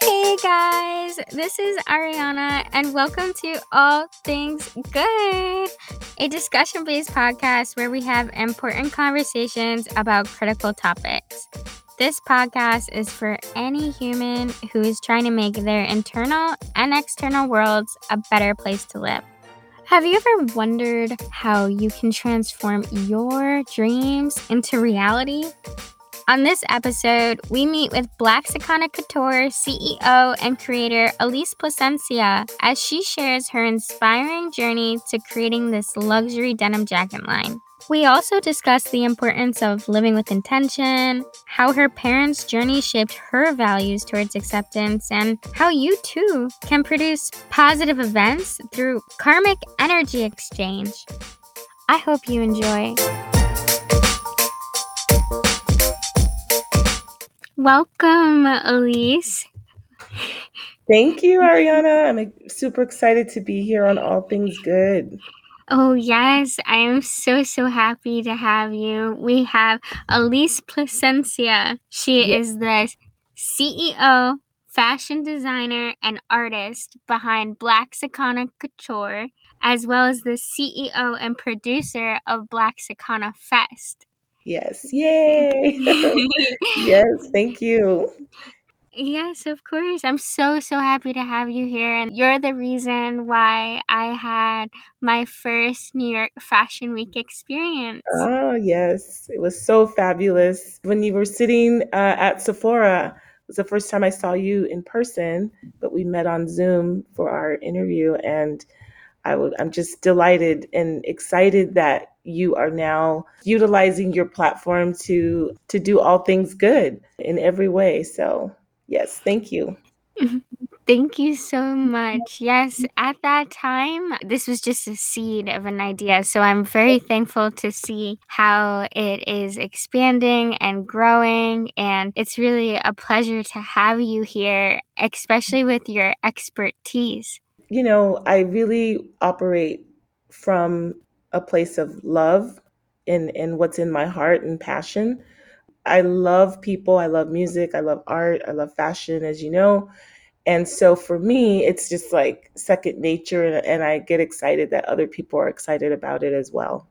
Hey guys, this is Ariana, and welcome to All Things Good, a discussion based podcast where we have important conversations about critical topics. This podcast is for any human who is trying to make their internal and external worlds a better place to live. Have you ever wondered how you can transform your dreams into reality? On this episode, we meet with Blaxicana Couture CEO and creator Alece Plasencia as she shares her inspiring journey to creating this luxury denim jacket line. We also discuss the importance of living with intention, how her parents' journey shaped her values towards acceptance, and how you too can produce positive events through karmic energy exchange. I hope you enjoy. Welcome, Alece. Thank you, Ariana. I'm super excited to be here on All Things Good. Oh, yes. I am so, so happy to have you. We have Alece Plasencia. She yes. is the CEO, fashion designer, and artist behind Blaxicana Couture, as well as the CEO and producer of Blaxicana Fest. Yes. Yay. yes. Thank you. Yes, of course. I'm so, so happy to have you here. And you're the reason why I had my first New York Fashion Week experience. Oh, yes. It was so fabulous. When you were sitting uh, at Sephora, it was the first time I saw you in person, but we met on Zoom for our interview. And I w- I'm just delighted and excited that you are now utilizing your platform to to do all things good in every way. So, yes, thank you. Thank you so much. Yes, at that time, this was just a seed of an idea. So I'm very thankful to see how it is expanding and growing. And it's really a pleasure to have you here, especially with your expertise. You know, I really operate from a place of love in in what's in my heart and passion. I love people, I love music, I love art, I love fashion as you know. And so for me, it's just like second nature and, and I get excited that other people are excited about it as well.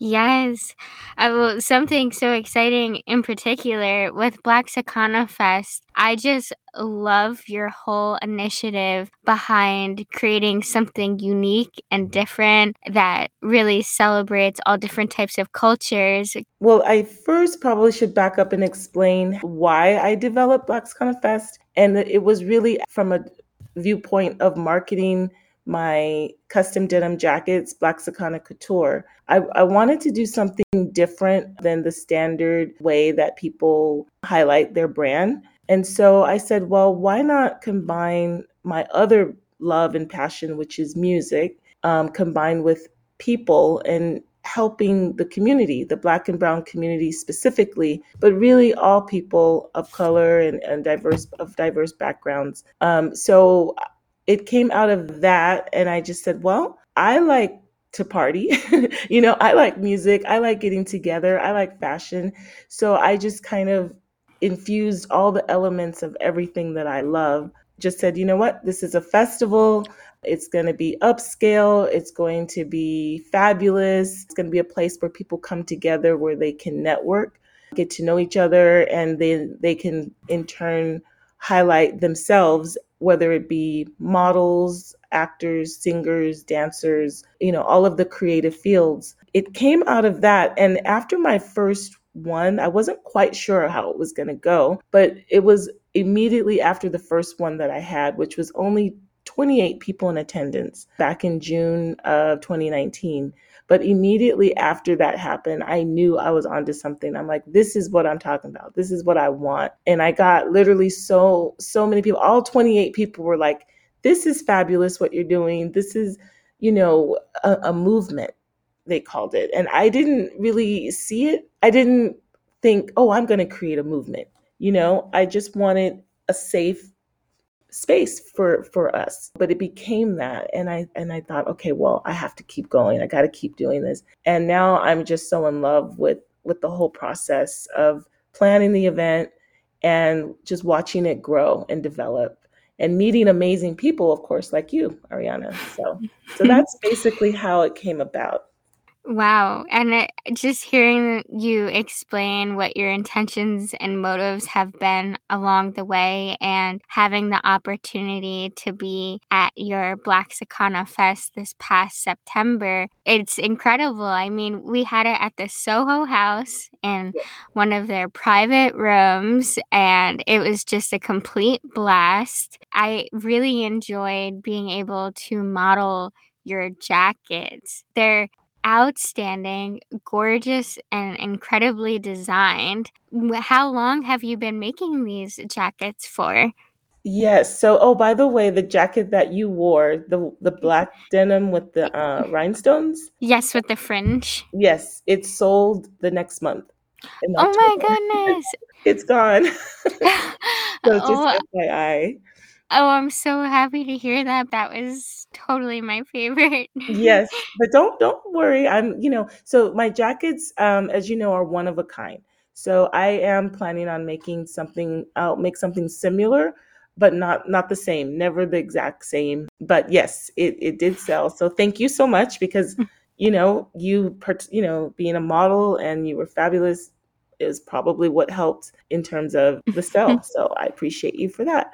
Yes. Uh, well, something so exciting in particular with Blaxicana Fest. I just love your whole initiative behind creating something unique and different that really celebrates all different types of cultures. Well, I first probably should back up and explain why I developed Blaxicana Fest. And it was really from a viewpoint of marketing my custom denim jackets, Blaxicana Couture. I, I wanted to do something different than the standard way that people highlight their brand. And so I said, well, why not combine my other love and passion, which is music, um, combined with people and helping the community, the Black and Brown community specifically, but really all people of color and, and diverse of diverse backgrounds. Um, so it came out of that and i just said well i like to party. You know i like music i like getting together i like fashion. So i just kind of infused all the elements of everything that i love. Just said you know what? This is a festival. It's going to be upscale. It's going to be fabulous. It's going to be a place where people come together where they can network get to know each other and then they can in turn highlight themselves whether it be models, actors, singers, dancers, you know, all of the creative fields. It came out of that. And after my first one, I wasn't quite sure how it was going to go, but it was immediately after the first one that I had, which was only 28 people in attendance back in June of 2019. But immediately after that happened, I knew I was onto something. I'm like, this is what I'm talking about. This is what I want. And I got literally so, so many people, all 28 people were like, this is fabulous what you're doing. This is, you know, a, a movement, they called it. And I didn't really see it. I didn't think, oh, I'm going to create a movement. You know, I just wanted a safe space for for us but it became that and i and i thought okay well i have to keep going i got to keep doing this and now i'm just so in love with with the whole process of planning the event and just watching it grow and develop and meeting amazing people, of course, like you, Ariana. So, so that's basically how it came about. Wow. And it, just hearing you explain what your intentions and motives have been along the way and having the opportunity to be at your Black Blaxicana Fest this past September, it's incredible. I mean, we had it at the Soho House in one of their private rooms, and it was just a complete blast. I really enjoyed being able to model your jackets. They're outstanding, gorgeous, and incredibly designed. How long have you been making these jackets for? Yes. So, oh, by the way, the jacket that you wore, the the black denim with the uh, rhinestones. Yes, with the fringe. Yes, it sold the next month. Oh my goodness! it's gone. so just oh. FYI. Oh, I'm so happy to hear that. That was totally my favorite. yes, but don't don't worry. I'm, you know, so my jackets um as you know are one of a kind. So I am planning on making something I'll make something similar but not not the same, never the exact same. But yes, it it did sell. So thank you so much because you know, you you know, being a model and you were fabulous is probably what helped in terms of the sell. so I appreciate you for that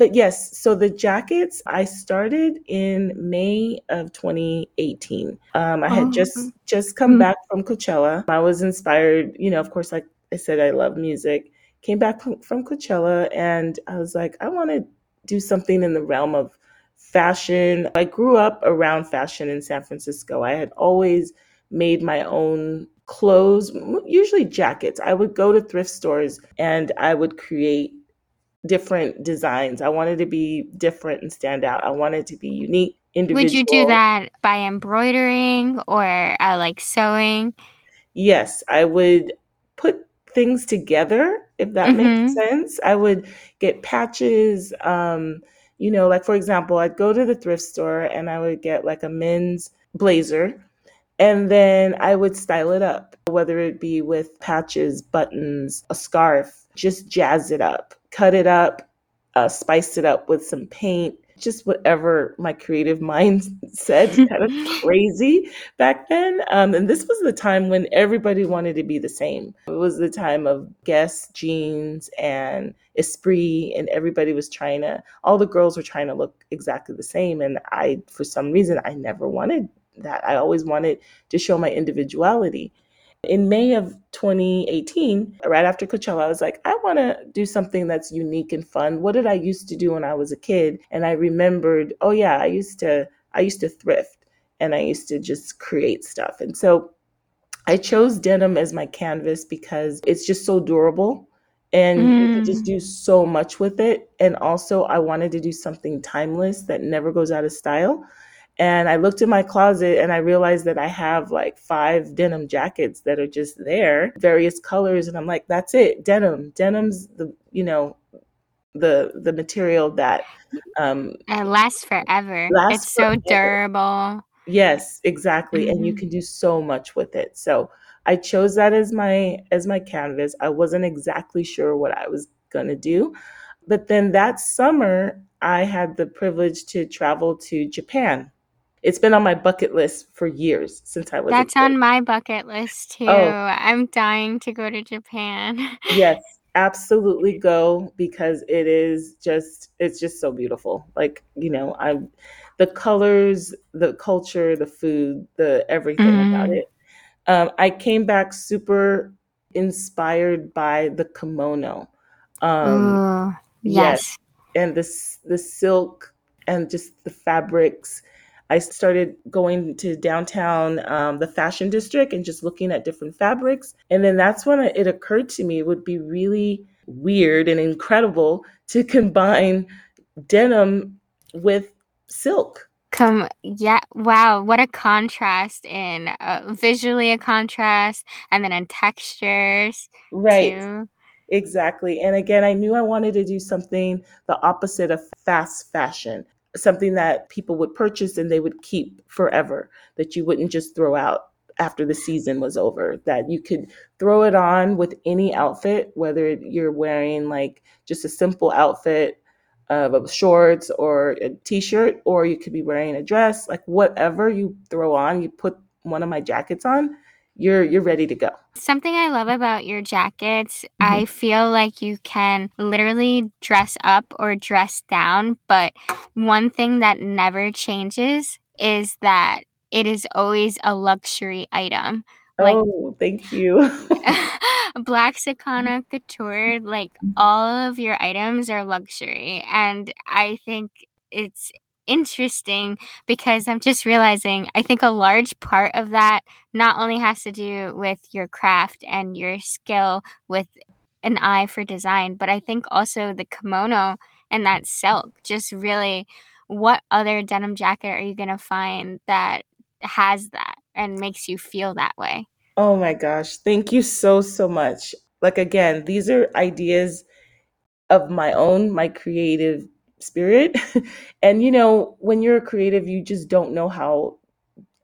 but yes, so the jackets I started in May of 2018. Um, I had oh. just just come mm-hmm. back from Coachella. I was inspired, you know, of course, like I said, I love music. Came back from, from Coachella, and I was like, I want to do something in the realm of fashion. I grew up around fashion in San Francisco. I had always made my own clothes, usually jackets. I would go to thrift stores and I would create different designs. I wanted to be different and stand out. I wanted to be unique, individual. Would you do that by embroidering or uh, like sewing? Yes, I would put things together if that mm-hmm. makes sense. I would get patches um you know, like for example, I'd go to the thrift store and I would get like a men's blazer and then I would style it up, whether it be with patches, buttons, a scarf, just jazz it up cut it up, uh, spiced it up with some paint, just whatever my creative mind said, kind of crazy back then. Um, and this was the time when everybody wanted to be the same. It was the time of Guess jeans and Esprit, and everybody was trying to, all the girls were trying to look exactly the same. And I, for some reason, I never wanted that. I always wanted to show my individuality. In May of 2018, right after Coachella, I was like, I want to do something that's unique and fun. What did I used to do when I was a kid? And I remembered, oh yeah, I used to I used to thrift and I used to just create stuff. And so I chose denim as my canvas because it's just so durable and mm. you can just do so much with it. And also, I wanted to do something timeless that never goes out of style. And I looked in my closet and I realized that I have like five denim jackets that are just there, various colors. And I'm like, that's it, denim. Denim's the, you know, the the material that um it lasts forever. Lasts it's forever. so durable. Yes, exactly. Mm-hmm. And you mm-hmm. can do so much with it. So I chose that as my as my canvas. I wasn't exactly sure what I was gonna do. But then that summer I had the privilege to travel to Japan it's been on my bucket list for years since I was. That's on my bucket list too. Oh. I'm dying to go to Japan. yes, absolutely go because it is just it's just so beautiful. Like you know, I'm the colors, the culture, the food, the everything mm. about it. Um, I came back super inspired by the kimono. Um, Ooh, yes. yes, and this the silk and just the fabrics I started going to downtown, um, the fashion district, and just looking at different fabrics. And then that's when it occurred to me it would be really weird and incredible to combine denim with silk. Come, yeah, wow, what a contrast in uh, visually a contrast, and then in textures, right? Too. Exactly. And again, I knew I wanted to do something the opposite of fast fashion something that people would purchase and they would keep forever that you wouldn't just throw out after the season was over that you could throw it on with any outfit, whether you're wearing like just a simple outfit of shorts or a t-shirt, or you could be wearing a dress, like whatever you throw on, you put one of my jackets on, you're you're ready to go. Something I love about your jackets, mm-hmm. I feel like you can literally dress up or dress down, but one thing that never changes is that it is always a luxury item. Like, oh, thank you. Blaxicana Couture, like all of your items are luxury. And I think it's interesting because I'm just realizing I think a large part of that not only has to do with your craft and your skill with an eye for design, but I think also the kimono and that silk just really what other denim jacket are you going to find that has that and makes you feel that way? Oh my gosh. Thank you so, so much. Like, again, these are ideas of my own, my creative spirit. and, you know, when you're a creative, you just don't know how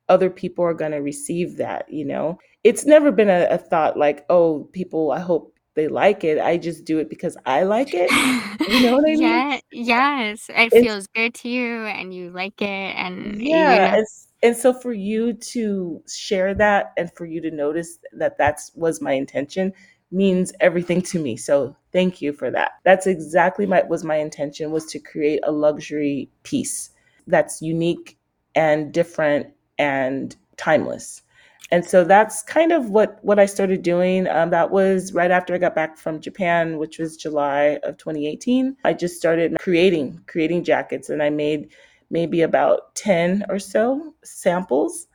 other people are going to receive that, you know? It's never been a, a thought like, oh, people, I hope they like it. I just do it because I like it. You know what I mean? yeah, yes. It it's, feels good to you and you like it. And yeah, you know. and so for you to share that and for you to notice that that's was my intention means everything to me. So thank you for that. That's exactly my was my intention was to create a luxury piece that's unique and different and timeless. And so that's kind of what what I started doing. Um, that was right after I got back from Japan, which was July of 2018. I just started creating creating jackets, and I made maybe about 10 or so samples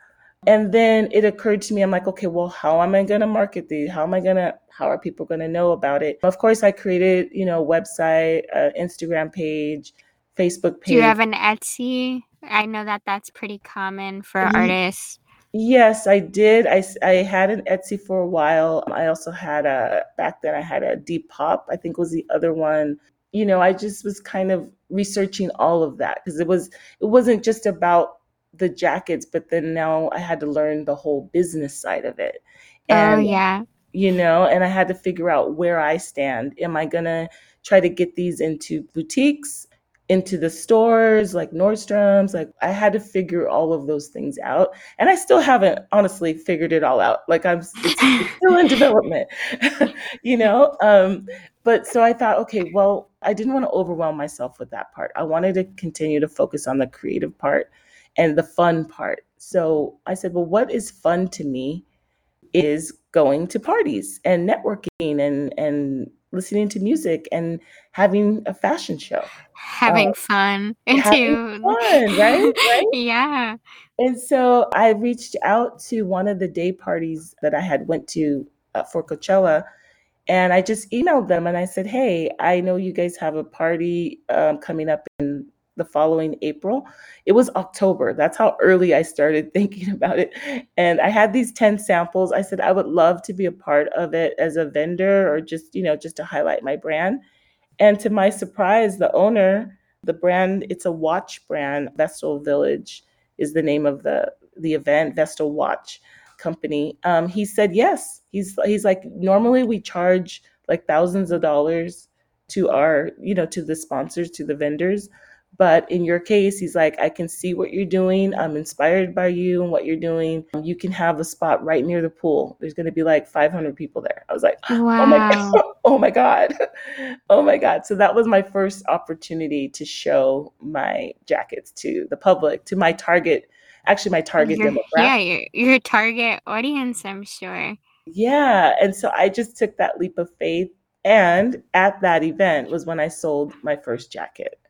and then it occurred to me, I'm like, okay, well, how am I going to market these? How am I going to, how are people going to know about it? Of course, I created, you know, website, uh, Instagram page, Facebook page. Do you have an Etsy? I know that that's pretty common for mm-hmm. artists. Yes, I did. I, I had an Etsy for a while. I also had a, back then I had a Depop, I think was the other one. You know, I just was kind of researching all of that because it was, it wasn't just about the jackets, but then now I had to learn the whole business side of it. Oh, and, oh, yeah. You know, and I had to figure out where I stand. Am I going to try to get these into boutiques, into the stores like Nordstrom's? Like, I had to figure all of those things out. And I still haven't honestly figured it all out. Like, I'm it's, it's still in development, you know? Um, but so I thought, okay, well, I didn't want to overwhelm myself with that part. I wanted to continue to focus on the creative part and the fun part. So I said, well, what is fun to me is going to parties and networking and and listening to music and having a fashion show. Having uh, fun having Fun, right? right? yeah. And so I reached out to one of the day parties that I had went to uh, for Coachella and I just emailed them and I said, "Hey, I know you guys have a party um, coming up in the following April. It was October. That's how early I started thinking about it. And I had these 10 samples. I said I would love to be a part of it as a vendor or just, you know, just to highlight my brand. And to my surprise, the owner, the brand, it's a watch brand, Vestal Village is the name of the the event, Vestal Watch Company. Um, he said yes. He's he's like normally we charge like thousands of dollars to our, you know, to the sponsors, to the vendors. But in your case, he's like, I can see what you're doing. I'm inspired by you and what you're doing. You can have a spot right near the pool. There's going to be like 500 people there. I was like, oh wow. oh my God. Oh my God. Oh my God. So that was my first opportunity to show my jackets to the public, to my target, actually, my target your, demographic. Yeah, your, your target audience, I'm sure. Yeah. And so I just took that leap of faith. And at that event was when I sold my first jacket.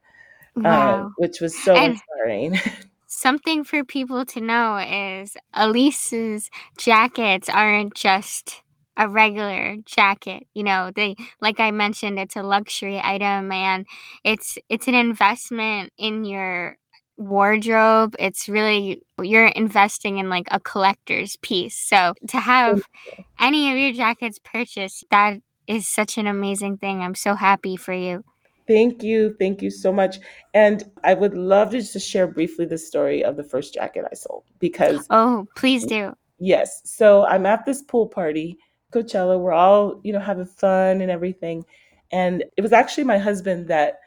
Um, wow. Um, which was so and inspiring. something for people to know is Alece's jackets aren't just a regular jacket you know they like i mentioned it's a luxury item and it's it's an investment in your wardrobe. It's really you're investing in like a collector's piece. So to have any of your jackets purchased that is such an amazing thing. I'm so happy for you Thank you. Thank you so much. And I would love to just share briefly the story of the first jacket I sold because Oh, please do. Yes. So I'm at this pool party, Coachella. We're all, you know, having fun and everything. And it was actually my husband that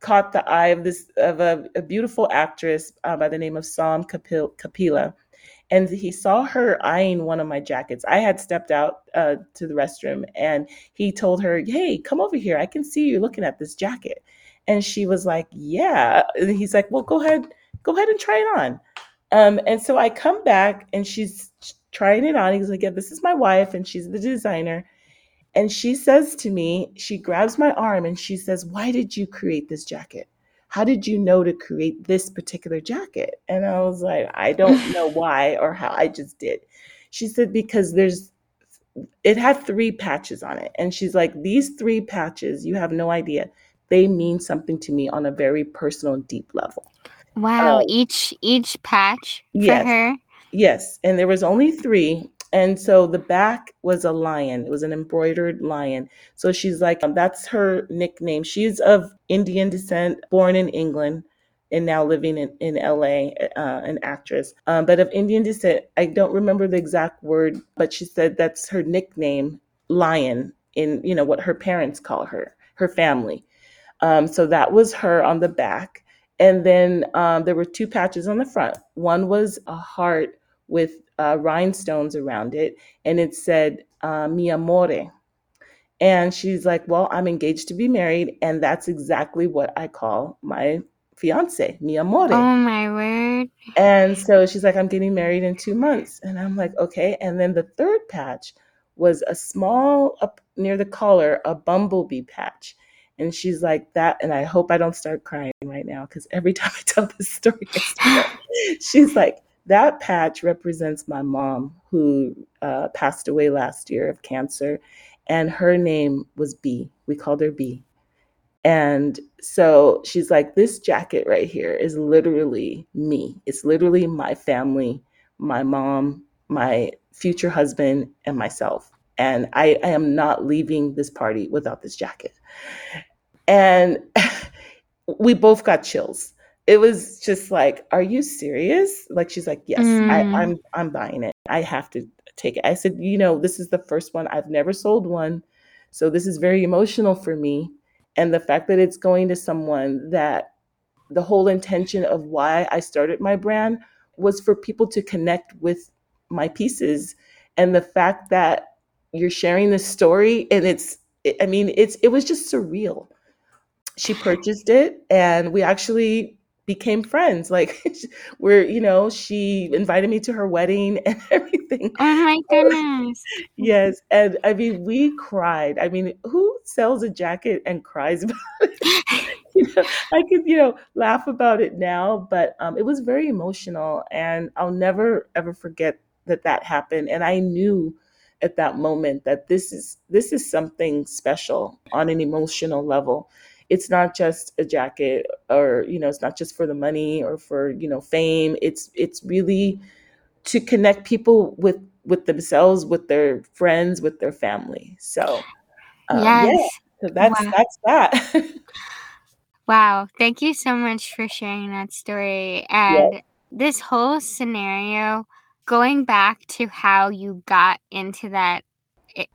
caught the eye of this of a, a beautiful actress uh, by the name of Sam Kapil, Kapila. And he saw her eyeing one of my jackets. I had stepped out uh, to the restroom and he told her, Hey, come over here. I can see you looking at this jacket. And she was like, Yeah. And he's like, Well, go ahead, go ahead and try it on. Um, and so I come back and she's trying it on. He's like, Yeah, this is my wife, and she's the designer. And she says to me, she grabs my arm and she says, Why did you create this jacket? How did you know to create this particular jacket? And I was like, I don't know why or how, I just did. She said, Because there's, it had three patches on it. And she's like, These three patches, you have no idea. They mean something to me on a very personal, deep level. Wow, um, each each patch for her. Yes, and there was only three, and so the back was a lion. It was an embroidered lion. So she's like, um, that's her nickname. She's of Indian descent, born in England, and now living in, in LA, uh, an actress, um, but of Indian descent. I don't remember the exact word, but she said that's her nickname, lion, in you know what her parents call her, her family. Um, so that was her on the back. And then um, there were two patches on the front. One was a heart with uh, rhinestones around it, and it said uh, "Mi amore." And she's like, "Well, I'm engaged to be married, and that's exactly what I call my fiance, mi amore." Oh my word! And so she's like, "I'm getting married in two months," and I'm like, "Okay." And then the third patch was a small up near the collar, a bumblebee patch. And she's like that, and I hope I don't start crying right now because every time I tell this story, she's like, that patch represents my mom who uh, passed away last year of cancer, and her name was B. We called her B. And so she's like, This jacket right here is literally me. It's literally my family, my mom, my future husband, and myself. And I, I am not leaving this party without this jacket. And we both got chills it was just like, "Are you serious?" Like she's like, "Yes, mm. I, I'm I'm buying it. I have to take it." I said, "You know, this is the first one. I've never sold one, so this is very emotional for me." And the fact that it's going to someone that the whole intention of why I started my brand was for people to connect with my pieces, and the fact that you're sharing this story and it's I mean, it's it was just surreal. She purchased it, and we actually became friends. Like we're, you know, she invited me to her wedding and everything. Oh my goodness. yes. And I mean, we cried. I mean, who sells a jacket and cries about it? you know, I could, you know, laugh about it now, but um, it was very emotional. And I'll never, ever forget that that happened. And I knew at that moment that this is this is something special on an emotional level it's not just a jacket or you know it's not just for the money or for you know fame. It's it's really to connect people with with themselves with their friends with their family. So um, yes. yeah. So that's wow. that's that. Wow. Thank you so much for sharing that story. And yeah. this whole scenario going back to how you got into that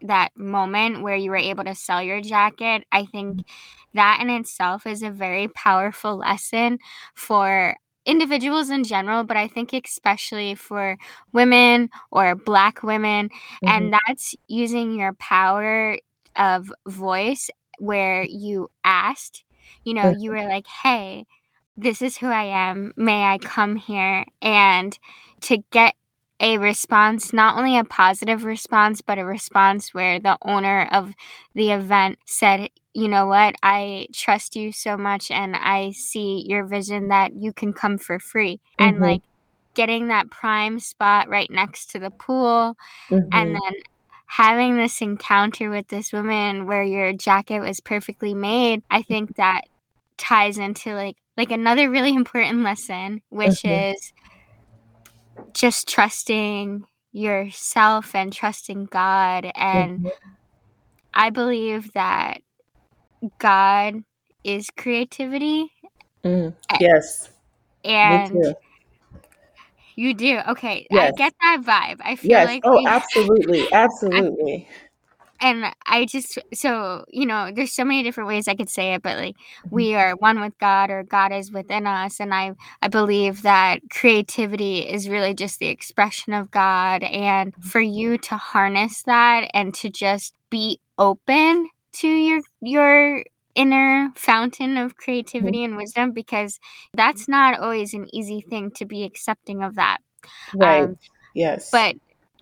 that moment where you were able to sell your jacket i think that in itself is a very powerful lesson for individuals in general, but I think especially for women or Black women. Mm-hmm. And that's using your power of voice where you asked, you know, you were like, hey, this is who I am. May I come here? And to get a response, not only a positive response, but a response where the owner of the event said, you know what, I trust you so much and I see your vision that you can come for free. Mm-hmm. And like getting that prime spot right next to the pool mm-hmm. and then having this encounter with this woman where your jacket was perfectly made, I think that ties into like like another really important lesson, which mm-hmm. is just trusting yourself and trusting God. And mm-hmm. I believe that God is creativity. Mm, yes. And You do? Okay. I get that vibe. I feel Yes. like Oh, we absolutely. Absolutely. And I just so, you know, there's so many different ways I could say it, but like Mhm. we are one with God or God is within us and I I believe that creativity is really just the expression of God and for you to harness that and to just be open to your your inner fountain of creativity and wisdom because that's not always an easy thing to be accepting of that. Right. Um Yes. but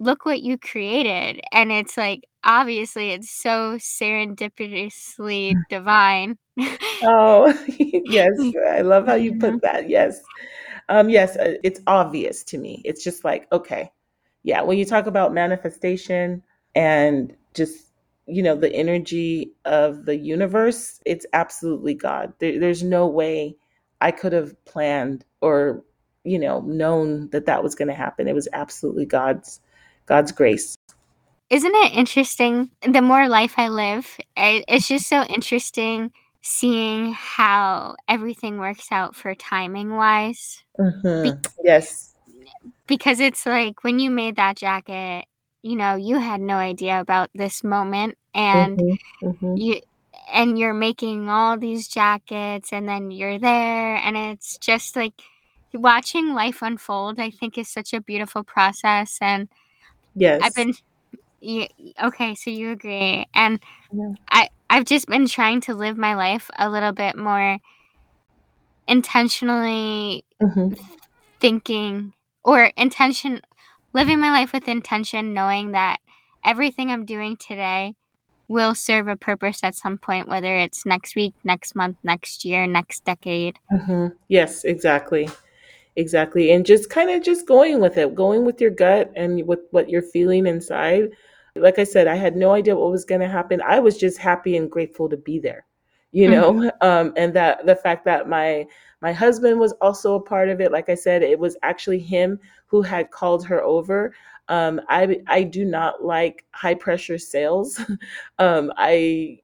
look what you created and it's like obviously it's so serendipitously divine Oh, yes. I love how you put that. Yes. Um, yes, uh, it's obvious to me. It's just like, okay. Yeah, when you talk about manifestation and just, you know, the energy of the universe, it's absolutely God. There, there's no way I could have planned or, you know, known that that was going to happen. It was absolutely God's God's grace. isn't it interesting? The more life i live it's just so interesting seeing how everything works out for timing wise hmm Yes. because it's like when you made that jacket you know you had no idea about this moment and hmm hmm you and you're making all these jackets and then you're there and it's just like watching life unfold i think is such a beautiful process and Yes. i've been you, okay so you agree and Yeah. i i've just been trying to live my life a little bit more intentionally hmm thinking or intention living my life with intention knowing that everything i'm doing today will serve a purpose at some point whether it's next week next month next year next decade hmm Yes, exactly. Exactly. And just kind of just going with it, going with your gut and with what you're feeling inside. Like I said, I had no idea what was going to happen. I was just happy and grateful to be there, you know, um, and that the fact that my my husband was also a part of it. Like I said, it was actually him who had called her over. Um, I I do not like high pressure sales. um, I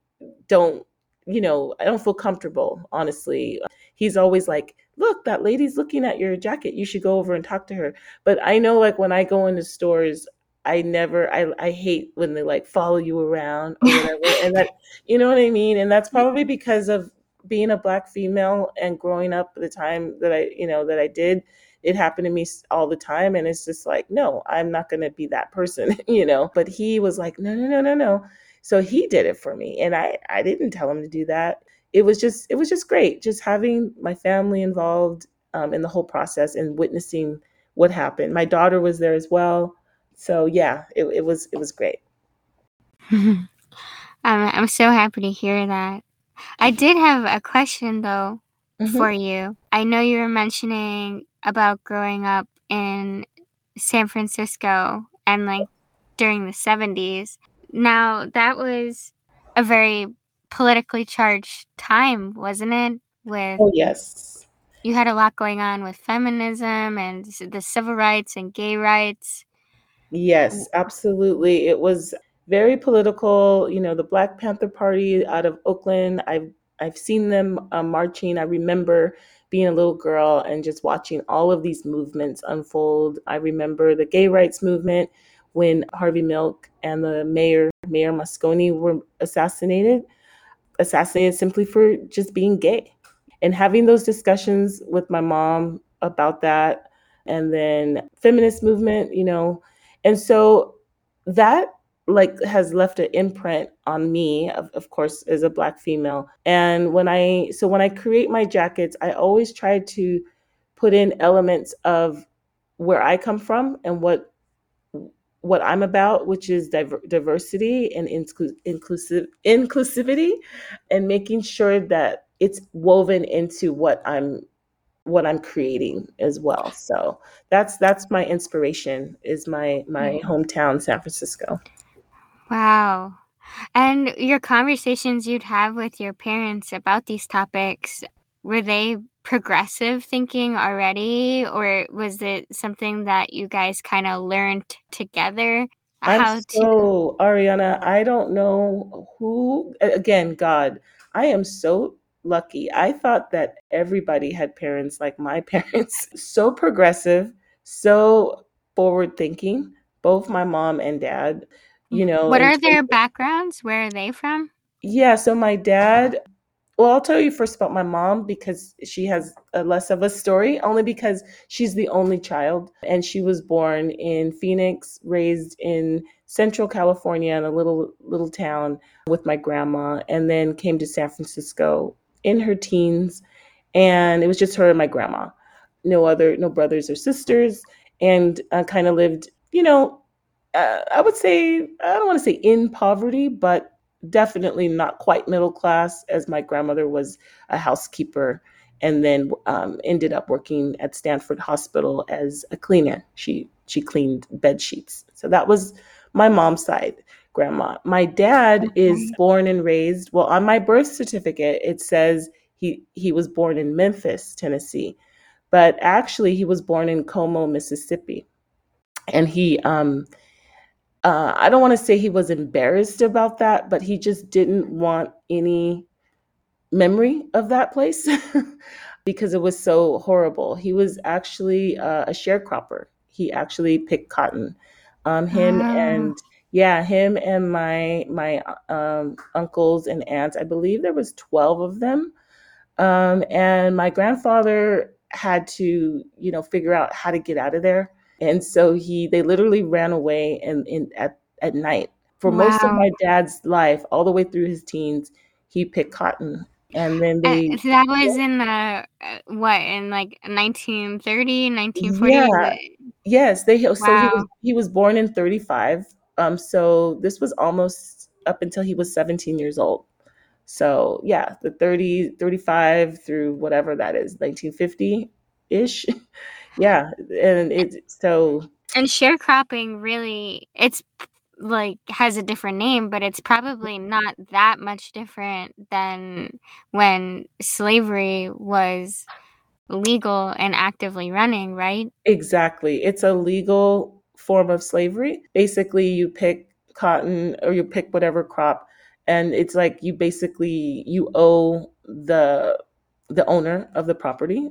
don't, you know, I don't feel comfortable, honestly. He's always like, look, that lady's looking at your jacket. You should go over and talk to her. But I know, like, when I go into stores, I never, I, I hate when they like follow you around or whatever. and that, you know what I mean? And that's probably because of being a black female and growing up the time that I, you know, that I did. It happened to me all the time. And it's just like, no, I'm not going to be that person, you know? But he was like, no, no, no, no, no. So he did it for me. And I, I didn't tell him to do that it was just it was just great just having my family involved um, in the whole process and witnessing what happened. My daughter was there as well. So yeah it, it was it was great. I'm, I'm so happy to hear that. I did have a question though Mhm. for you. I know you were mentioning about growing up in san francisco and like during the 70s now that was a very politically charged time wasn't it with oh yes you had a lot going on with feminism and the civil rights and gay rights Yes, absolutely. It was very political. You know, the Black Panther Party out of Oakland. I've I've seen them uh, marching. I remember being a little girl and just watching all of these movements unfold. I remember the gay rights movement when Harvey Milk and the mayor, Mayor Moscone, were assassinated. Assassinated simply for just being gay. And having those discussions with my mom about that and then feminist movement you know. And so that like has left an imprint on me of, of course as a black female. And when i so when i create my jackets i always try to put in elements of where i come from and what what i'm about which is diver- diversity and inclu- inclusive inclusivity and making sure that it's woven into what i'm what I'm creating as well. So that's that's my inspiration is my my mm-hmm. hometown San Francisco. wow and your conversations you'd have with your parents about these topics were they progressive thinking already or was it something that you guys kind of learned together I'm how to so Ariana, I don't know who again, God. I am so lucky. I thought that everybody had parents like my parents, so progressive, so forward thinking. Both my mom and dad, you mm-hmm. know. What are their backgrounds? Where are they from? yeah, so my dad, well, I'll tell you first about my mom because she has a less of a story, only because she's the only child and she was born in Phoenix, raised in Central California in a little little town with my grandma and then came to San Francisco in her teens and it was just her and my grandma. No other no brothers or sisters and uh, kind of lived, you know, uh, I would say I don't want to say in poverty, but definitely not quite middle class, as my grandmother was a housekeeper and then um, ended up working at Stanford Hospital as a cleaner. She she cleaned bed sheets. So that was my mom's side, grandma. My dad is born and raised. Well, on my birth certificate, it says he he was born in Memphis, Tennessee, but actually he was born in Como, Mississippi, and he um uh, I don't want to say he was embarrassed about that, but he just didn't want any memory of that place because it was so horrible. He was actually uh, a sharecropper. He actually picked cotton. Um, him Ah. and yeah, him and my my um, uncles and aunts. I believe there was twelve of them. Um, and my grandfather had to, you know, figure out how to get out of there. And so he, they literally ran away and in at at night for most of my dad's life, all the way through his teens. He picked cotton, and then they, Uh, so that was in the uh, what in like 1930, 1940? yeah, yes, they. So he was he was born in thirty five. Um, so this was almost up until he was seventeen years old. So yeah, the 30, 35 through whatever that is, nineteen fifty ish. Yeah, and it's so And sharecropping really, it's like has a different name, but it's probably not that much different than when slavery was legal and actively running, right? exactly. It's a legal form of slavery. Basically, you pick cotton or you pick whatever crop, and it's like you basically you owe the the owner of the property,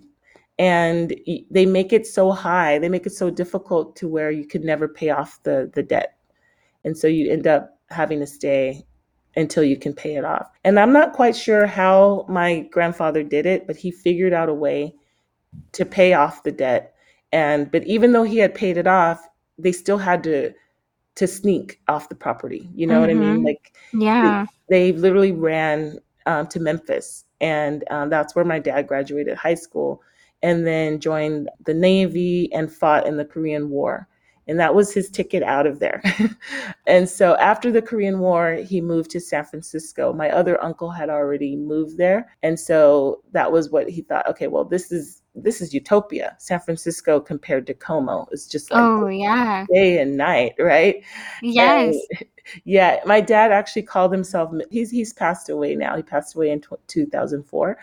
and they make it so high, they make it so difficult to where you could never pay off the the debt, and so you end up having to stay until you can pay it off. And I'm not quite sure how my grandfather did it, but he figured out a way to pay off the debt and but even though he had paid it off they still had to to sneak off the property you know what i mean Mhm. like Yeah. they literally ran um, to memphis and um, that's where my dad graduated high school and then joined the navy and fought in the korean war and that was his ticket out of there and so after the korean war he moved to san francisco my other uncle had already moved there and so that was what he thought okay well this is this is utopia san francisco compared to como is just like Oh, yeah. day and night right Yes. and yeah, my dad actually called himself. He's he's passed away now. He passed away in tw 2004,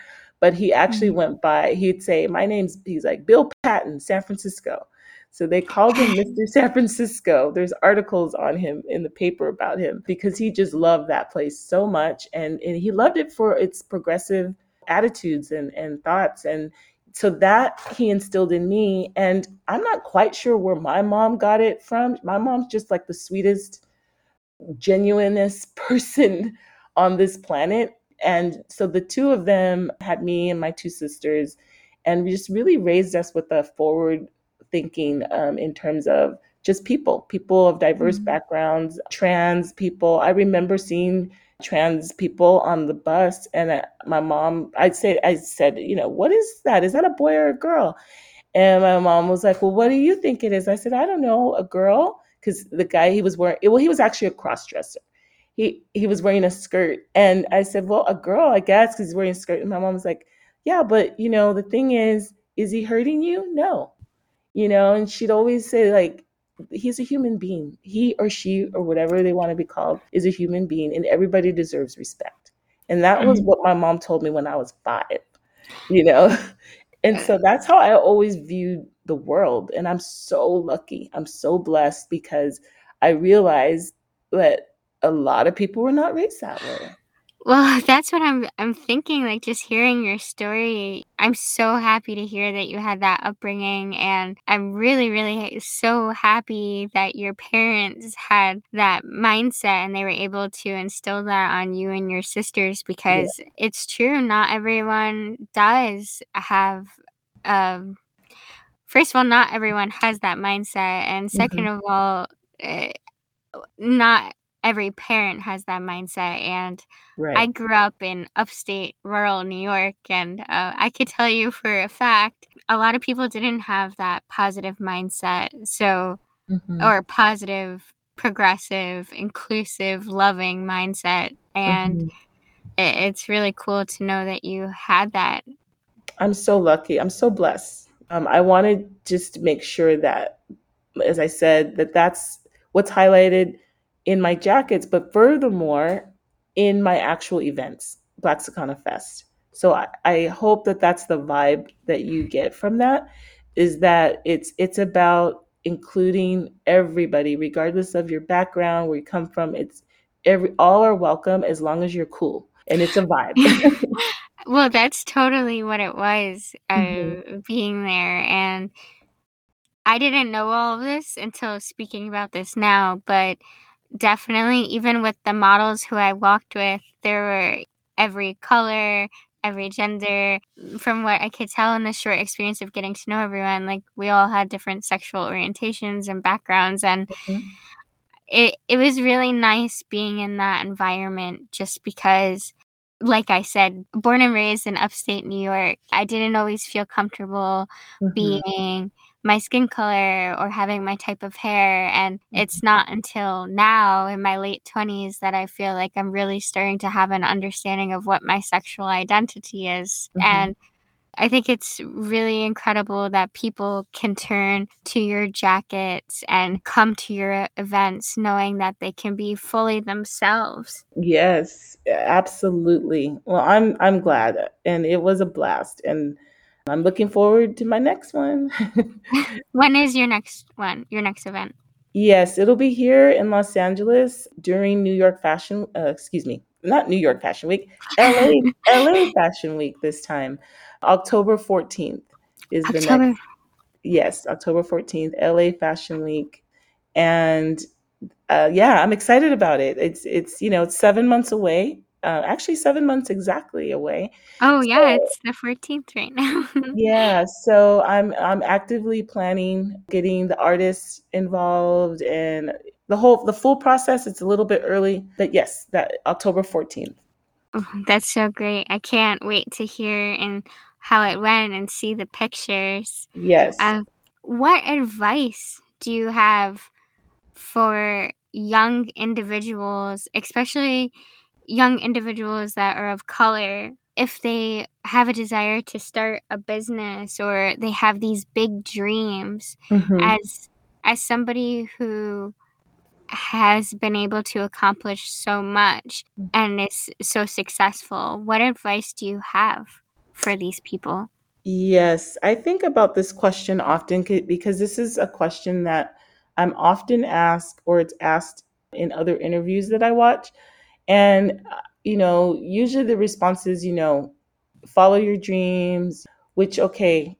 but he actually Mhm. went by. He'd say, "My name's." He's like Bill Patton, San Francisco. So they called him Mr. San Francisco. There's articles on him in the paper about him because he just loved that place so much, and and he loved it for its progressive attitudes and and thoughts and. So that he instilled in me, and I'm not quite sure where my mom got it from. My mom's just like the sweetest, genuinest person on this planet. And so the two of them had me and my two sisters, and we just really raised us with a forward thinking um, in terms of just people, people of diverse Mhm. backgrounds, trans people. I remember seeing trans people on the bus, and uh, my mom, I'd say, I said, you know, what is that? Is that a boy or a girl? And my mom was like, "Well, what do you think it is?" I said, "I don't know, a girl." Because the guy he was wearing, well, he was actually a cross dresser. He he was wearing a skirt, and I said, "Well, a girl, I guess, because he's wearing a skirt." And my mom was like, "Yeah, but you know, the thing is, is he hurting you? No, you know." And she'd always say, like, he's a human being. He or she or whatever they want to be called is a human being, and everybody deserves respect. And that was Mhm. what my mom told me when I was five, you know. And so that's how I always viewed the world. And I'm so lucky. I'm so blessed because I realized that a lot of people were not raised that way. Well, that's what I'm I'm thinking, like, just hearing your story, I'm so happy to hear that you had that upbringing, and I'm really, really so happy that your parents had that mindset and they were able to instill that on you and your sisters Yeah. because it's true, not everyone does have, um first of all, not everyone has that mindset, and second Mhm. of all, eh, not every parent has that mindset, and I grew up in upstate rural New York, and, uh, I could tell you for a fact, a lot of people didn't have that positive mindset, so Mhm. or positive, progressive, inclusive, loving mindset, and Mhm. i it's really cool to know that you had that. I'm so lucky, I'm so blessed. Um, I wanna just make sure that, as I said, that that's what's highlighted in my jackets, but furthermore, in my actual events, Blaxicana Fest. So I I hope that that's the vibe that you get from that, is that it's it's about including everybody regardless of your background, where you come from, it's every all are welcome as long as you're cool, and it's a vibe. Well, that's totally what it was, uh, being there, and I didn't know all of this until speaking about this now, but definitely, even with the models who I walked with, there were every color, every gender. From what I could tell in the short experience of getting to know everyone, like, we all had different sexual orientations and backgrounds, and Mhm. it it was really nice being in that environment just because, like I said, born and raised in Upstate New York, I didn't always feel comfortable Mhm. being my skin color or having my type of hair, and it's not until now in my late 20s that I feel like I'm really starting to have an understanding of what my sexual identity is, Mhm. and I think it's really incredible that people can turn to your jackets and come to your events knowing that they can be fully themselves. Yes, absolutely. Well, I'm I'm glad, and it was a blast, and I'm looking forward to my next one. When is your next one, your next event? Yes, it'll be here in Los Angeles during New York Fashion uh, excuse me, not New York Fashion Week, LA LA Fashion Week this time. October 14th is the next Yes, October 14th, LA Fashion Week, and, uh, yeah, I'm excited about it. It's it's, you know, it's 7 months away, uh, actually 7 months exactly away. Oh, yeah, So it's the 14th right now. Yeah, so I'm I'm actively planning getting the artists involved and the whole the full process, it's a little bit early, but yes, that October 14th. Oh, that's so great. I can't wait to hear and how it went and see the pictures. Yes. Uh, what advice do you have for young individuals, especially young individuals that are of color, if they have a desire to start a business or they have these big dreams Mhm. as as somebody who has been able to accomplish so much Mm. and is so successful, what advice do you have for these people? Yes, I think about this question often because this is a question that I'm often asked or it's asked in other interviews that I watch, and, uh, you know, usually the response is, you know, "Follow your dreams," which, okay,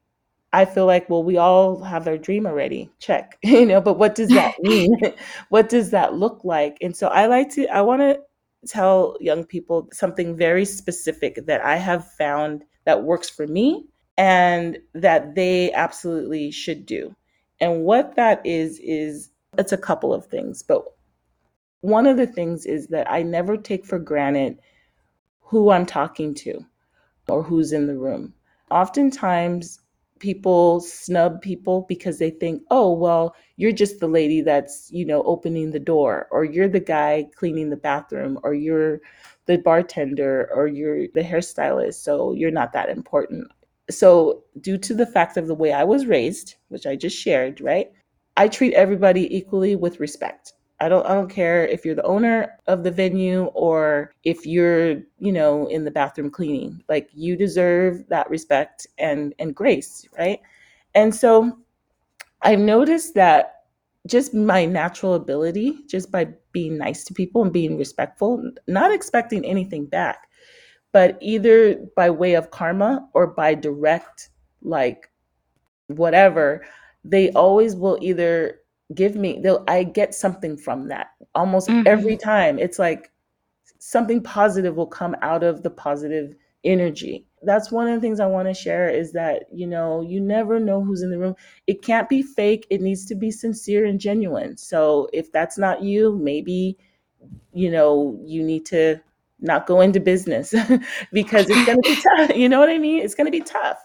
I feel like, well, we all have our dream already, check, you know, but what does that mean? What does that look like? And so I like to I wanna tell young people something very specific that I have found that works for me and that they absolutely should do. And what that is, is it's a couple of things, but one of the things is that I never take for granted who I'm talking to or who's in the room. Oftentimes, people snub people because they think, "Oh, well, you're just the lady that's, you know, opening the door, or you're the guy cleaning the bathroom, or you're the bartender, or you're the hairstylist, so you're not that important." So, due to the fact of the way I was raised, which I just shared, right? I treat everybody equally with respect. I don't I don't care if you're the owner of the venue or if you're, you know, in the bathroom cleaning. Like, you deserve that respect and and grace, right? And so, I've noticed that just my natural ability, just by being nice to people and being respectful, not expecting anything back, but either by way of karma or by direct, like whatever, they always will either give me, they'll, I get something from that almost Mhm. every time. It's like something positive will come out of the positive energy. That's one of the things I want to share is that, you know, you never know who's in the room. It can't be fake. It needs to be sincere and genuine. So if that's not you, maybe, you know, you need to not go into business because it's going to be tough. You know what I mean? It's going to be tough.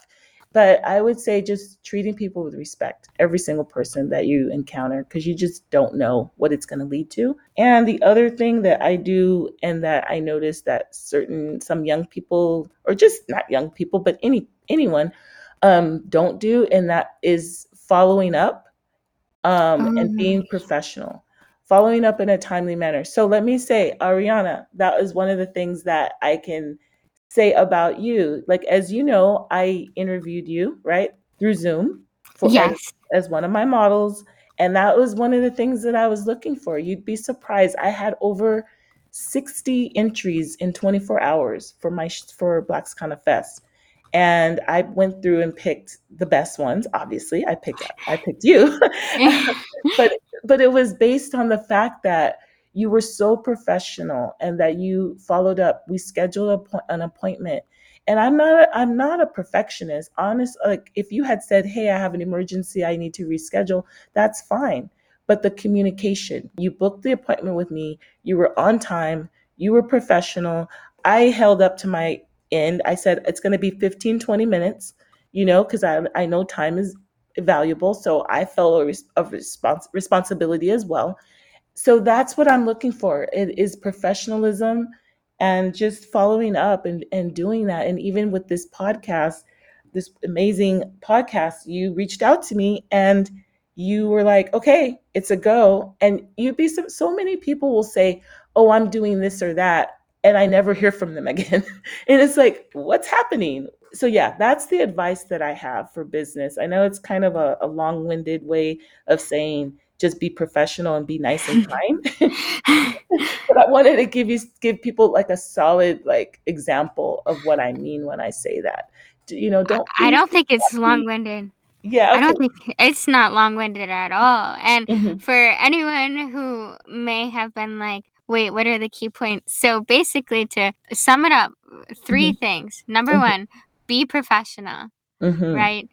But I would say just treating people with respect, every single person that you encounter, because you just don't know what it's going to lead to. And the other thing that I do, and that I notice that certain some young people, or just not young people, but any anyone, um, don't do, and that is following up um, and Oh. being professional, following up in a timely manner. So let me say, Ariana, that is one of the things that I can say about you. Like, as you know, I interviewed you, right, through Zoom for as, Yes. as one of my models. And that was one of the things that I was looking for. You'd be surprised. I had over 60 entries in 24 hours for my for Blaxicana Fest. And I went through and picked the best ones. Obviously, I picked I picked you. but but it was based on the fact that you were so professional and that you followed up. We scheduled a, an appointment. And I'm not a, I'm not a perfectionist. Honest like if you had said, "Hey, I have an emergency, I need to reschedule." That's fine. But the communication, you booked the appointment with me, you were on time, you were professional. I held up to my end. I said it's going to be 15 20 minutes, you know, cuz I I know time is valuable, so I felt a, res- a respons- responsibility as well so that's what I'm looking for. It is professionalism and just following up and, and doing that. And even with this podcast, this amazing podcast, you reached out to me and you were like, okay, it's a go. And you'd be so, so many people will say, oh, I'm doing this or that. And I never hear from them again. and it's like, what's happening? So, yeah, that's the advice that I have for business. I know it's kind of a, a long winded way of saying just be professional and be nice and kind. but I wanted to give you give people like a solid like example of what I mean when I say that. You know, don't I be don't think it's long winded. yeah, I don't think it's not long winded at all. And Mhm, for anyone who may have been like, wait, what are the key points? So basically, to sum it up, 3 Mhm. things. Number Mhm. one, be professional, mhm. right?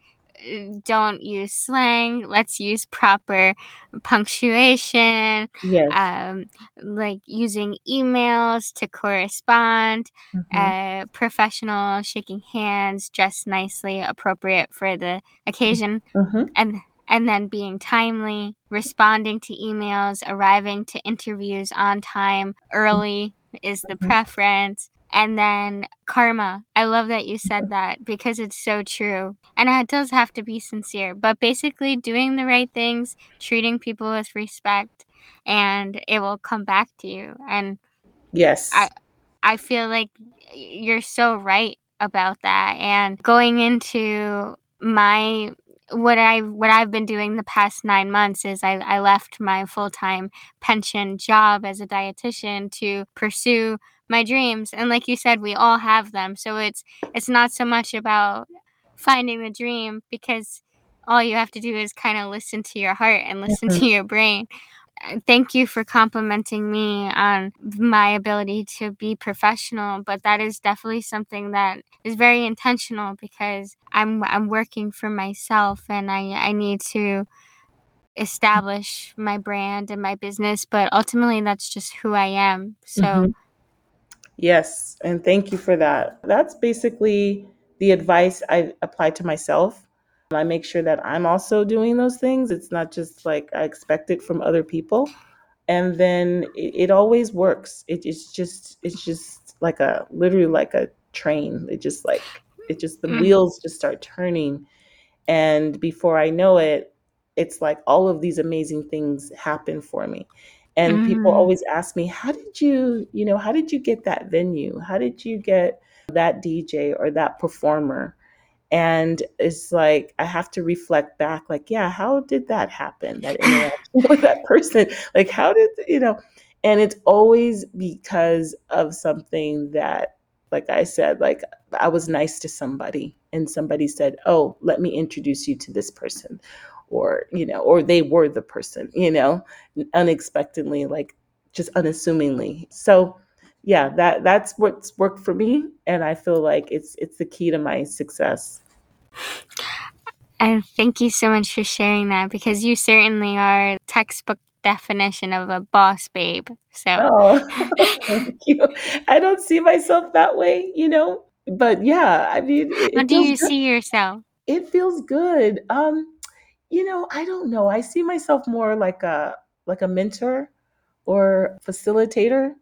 Don't use slang. Let's use proper punctuation, Yes. um, like using emails to correspond, Mhm, uh, professional, shaking hands, dressed nicely, appropriate for the occasion mhm. and and then being timely, responding to emails, arriving to interviews on time, early is the Mhm. preference. And then karma. I love that you said that because it's so true. And it does have to be sincere, but basically doing the right things, treating people with respect, and it will come back to you. And Yes. I I feel like you're so right about that. And going into my what I what I've been doing the past nine months is I, I left my full time pension job as a dietitian to pursue my dreams. And like you said, we all have them. So it's it's not so much about finding the dream because all you have to do is kind of listen to your heart and listen Mhm. to your brain thank you for complimenting me on my ability to be professional but that is definitely something that is very intentional because i'm i'm working for myself and i i need to establish my brand and my business but ultimately that's just who i am so Mhm. Yes, and thank you for that. That's basically the advice I apply to myself. I make sure that I'm also doing those things. It's not just like I expect it from other people. And then it, it always works. It, it's just it's just like a literally like a train. It just like it just the Mm. wheels just start turning and before I know it, it's like all of these amazing things happen for me. And people Mm. always ask me, how did you, you know, how did you get that venue? How did you get that DJ or that performer? and it's like i have to reflect back like yeah how did that happen that interaction with that person like how did you know and it's always because of something that like i said like i was nice to somebody and somebody said oh let me introduce you to this person or you know or they were the person you know unexpectedly like just unassumingly. So yeah that that's what's worked for me and i feel like it's it's the key to my success. And thank you so much for sharing that because you certainly are textbook definition of a boss babe so. Oh thank you. I don't see myself that way you know but yeah i mean how do you good. see yourself? It feels good. Um you know i don't know i see myself more like a like a mentor or facilitator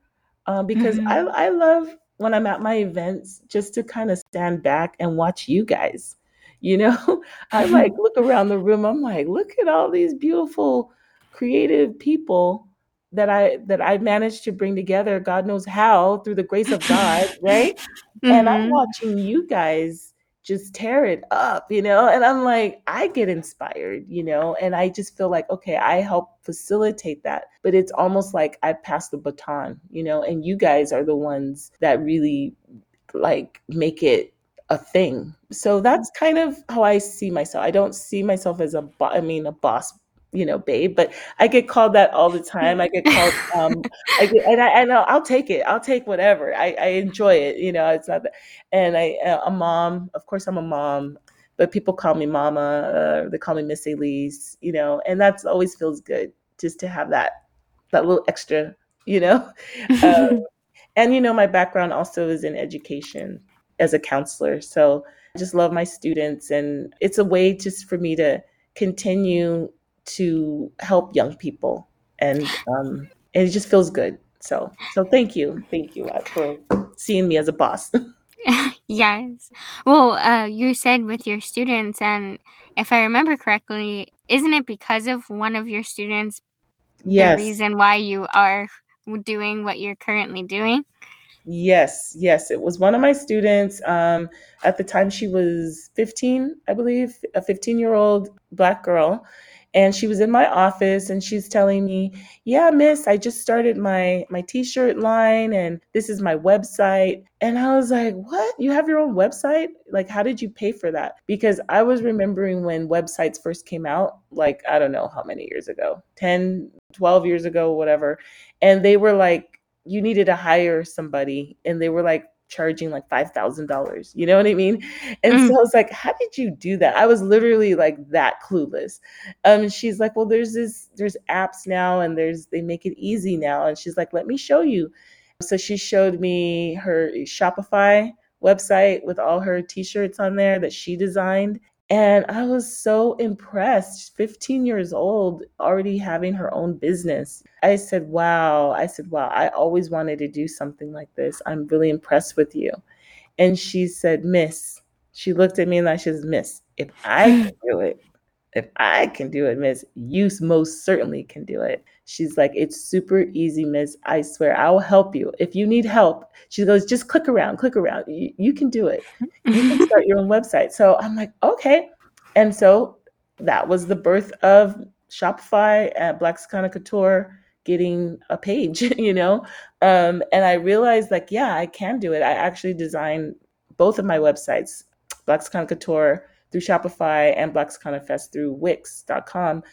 uh, because mm-hmm. I, I love when I'm at my events just to kind of stand back and watch you guys. You know, I like look around the room. I'm like, look at all these beautiful, creative people that I that I managed to bring together. God knows how through the grace of God, right? Mm-hmm. And I'm mm-hmm. watching you guys just tear it up, you know? And I'm like, I get inspired, you know? And I just feel like, okay, I help facilitate that. But it's almost like I pass the baton, you know? And you guys are the ones that really like make it a thing. So that's mm-hmm. kind of how I see myself. I don't see myself as a, bo- I mean, a boss you know, babe. But I get called that all the time. I get called, um, I get, and I, and I'll take it. I'll take whatever. I, I enjoy it. You know, it's not that. And I, uh, mom. Of course, I'm a mom. But people call me mama. Uh, they call me Miss Alece. You know, and that's always feels good just to have that that little extra. You know, um, and you know, my background also is in education as a counselor. So I just love my students, and it's a way just for me to continue to help young people, and um, and it just feels good. So so thank you, thank you uh, for seeing me as a boss. yes. Well, uh, you said with your students, and if I remember correctly, isn't it because of one of your students? Yes. The reason why you are doing what you're currently doing. Yes, yes. It was one of my students. Um, at the time, she was 15, I believe, a 15 year old black girl and she was in my office and she's telling me yeah miss i just started my my t-shirt line and this is my website. And i was like what? You have your own website? Like how did you pay for that? Because i was remembering when websites first came out like i don't know how many years ago 10 12 years ago whatever and they were like you needed to hire somebody and they were like charging like $5,000. You know what I mean? And mm. so I was like, how did you do that? I was literally like that clueless. Um, she's like, well, there's this, there's apps now and there's, they make it easy now. And she's like, let me show you. So she showed me her Shopify website with all her t-shirts on there that she designed. And I was so impressed, 15 years old, already having her own business. I said, Wow. I said, Wow, I always wanted to do something like this. I'm really impressed with you. And she said, Miss, she looked at me and I said, Miss, if I can do it, if I can do it, Miss, you most certainly can do it. She's like, it's super easy, Miss. I swear, I'll help you. If you need help, she goes, just click around, click around. You, you can do it. You can start your own website. So I'm like, okay. And so that was the birth of Shopify at Blaxicana Couture getting a page, you know? Um, and I realized like, yeah, I can do it. I actually designed both of my websites, Blaxicana Couture through Shopify and Blaxicana Fest through Wix.com.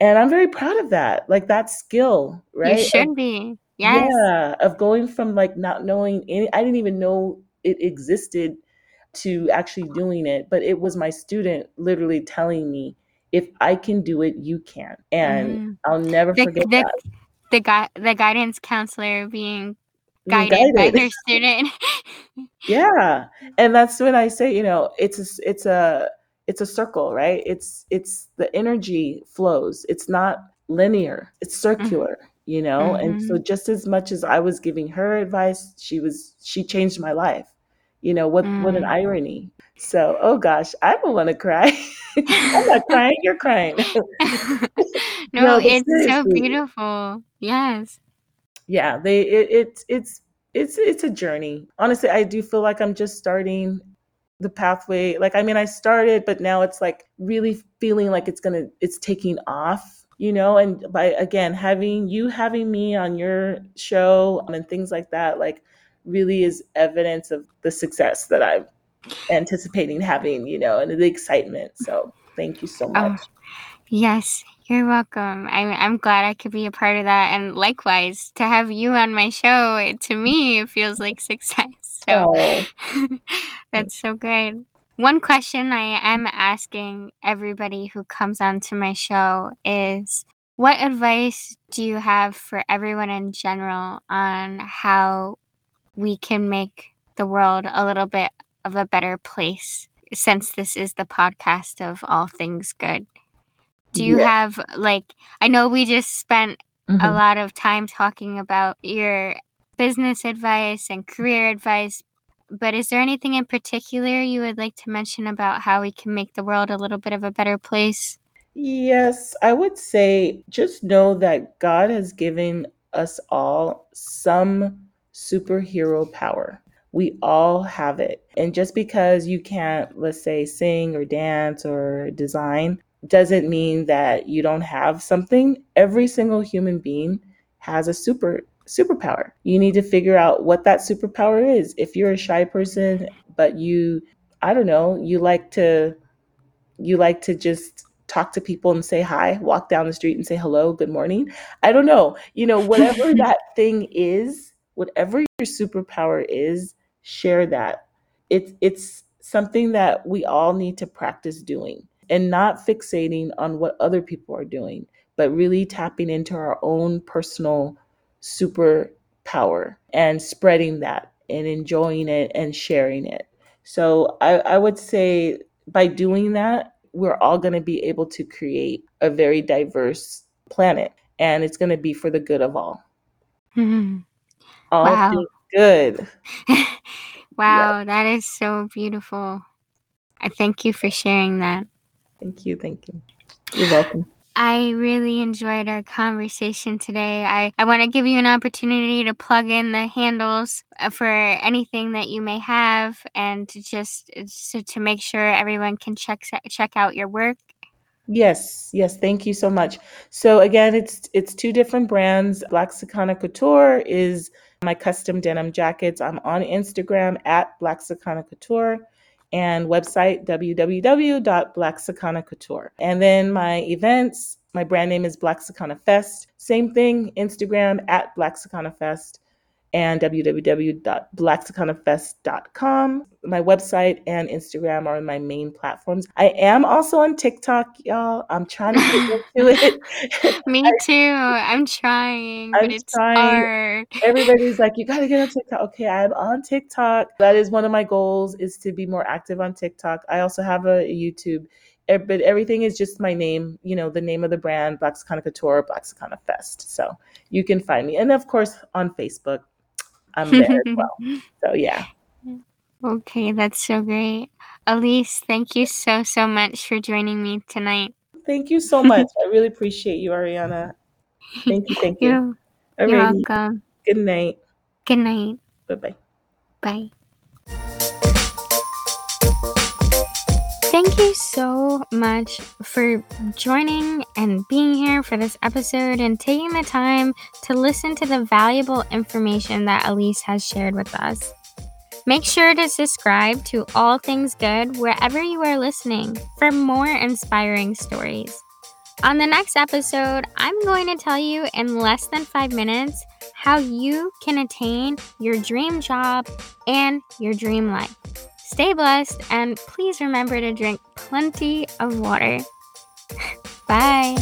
And I'm very proud of that. Like that skill, right? You should of, be. Yes. Yeah. Of going from like not knowing any, I didn't even know it existed to actually doing it. But it was my student literally telling me, if I can do it, you can. And mm. I'll never the, forget the, that. The, gui- the guidance counselor being guided, guided. by their student. yeah. And that's when I say, you know, it's a, it's a, it's a circle, right? It's it's the energy flows. It's not linear. It's mm-hmm. circular, mm-hmm. you know? Mm-hmm. And so mm-hmm. just as much as I was giving her advice, she was she changed my life. You know, what mm. what an mm. irony. So, oh gosh, I don't want to cry. I'm not crying, you're crying. no, no it's so beautiful. Yes. Yeah, they it, it it's it's it's a journey. Honestly, I do feel like I'm just starting the pathway. Like, I mean, I started, but now it's like really feeling like it's gonna, it's taking off, you know. And by again having you having me on your show and things like that, like, really is evidence of the success that I'm anticipating having, you know, and the excitement. So, thank you so oh, much. Oh, yes, you're welcome. I'm I'm glad I could be a part of that, and likewise to have you on my show. It, to me, it feels like success. So Oh, that's so great. One question I am asking everybody who comes onto my show is what advice do you have for everyone in general on how we can make the world a little bit of a better place since this is the podcast of all things good? Do you yeah. have like I know we just spent a Mhm. lot of time talking about your business advice and career advice, but is there anything in particular you would like to mention about how we can make the world a little bit of a better place? Yes, I would say just know that God has given us all some superhero power. We all have it. And just because you can't, let's say, sing or dance or design, doesn't mean that you don't have something. Every single human being has a super superpower. You need to figure out what that superpower is. If you're a shy person, but you, I don't know, you like to you like to just talk to people and say hi, walk down the street and say hello, good morning. I don't know. You know, whatever that thing is, whatever your superpower is, share that. It's it's something that we all need to practice doing and not fixating on what other people are doing, but really tapping into our own personal superpower and spreading that and enjoying it and sharing it. So I, I would say by doing that, we're all going to be able to create a very diverse planet and it's going to be for the good of all. Mhm. All Wow. good. wow, that is so beautiful. I thank you for sharing that. Thank you. Thank you. You're welcome. I really enjoyed our conversation today. I, I want to give you an opportunity to plug in the handles uh, for anything that you may have and to just so to make sure everyone can check check out your work. Yes, yes, thank you so much. So again, it's it's two different brands. Blaxicana Couture is my custom denim jackets. I'm on Instagram at Blaxicana Couture and website www.blaxicana And then my events, my brand name is Blaxicana Fest. Same thing, Instagram at Blaxicana Fest and www.blaxicanafest.com. My website and Instagram are my main platforms. I am also on TikTok, y'all. I'm trying to get into it. Me too. I'm trying, but I'm it's trying. hard. Everybody's like, you gotta get on TikTok. Okay, I'm on TikTok. That is one of my goals is to be more active on TikTok. I also have a YouTube. Eh, But everything is just my name, you know, the name of the brand, Blaxicana Couture, Blaxicana Fest. So you can find me. And of course on Facebook, I'm there as well. So yeah. okay, that's so great. Alece, thank you so so much for joining me tonight. Thank you so much. I really appreciate you, Ariana. Thank you, thank you. You're, you're welcome. Good night. Good night. Bye bye. Bye. Thank you so much for joining and being here for this episode and taking the time to listen to the valuable information that Alece has shared with us. Make sure to subscribe to All Things Good wherever you are listening for more inspiring stories. On the next episode, I'm going to tell you in less than five minutes how you can attain your dream job and your dream life. Stay blessed and please remember to drink plenty of water. Bye.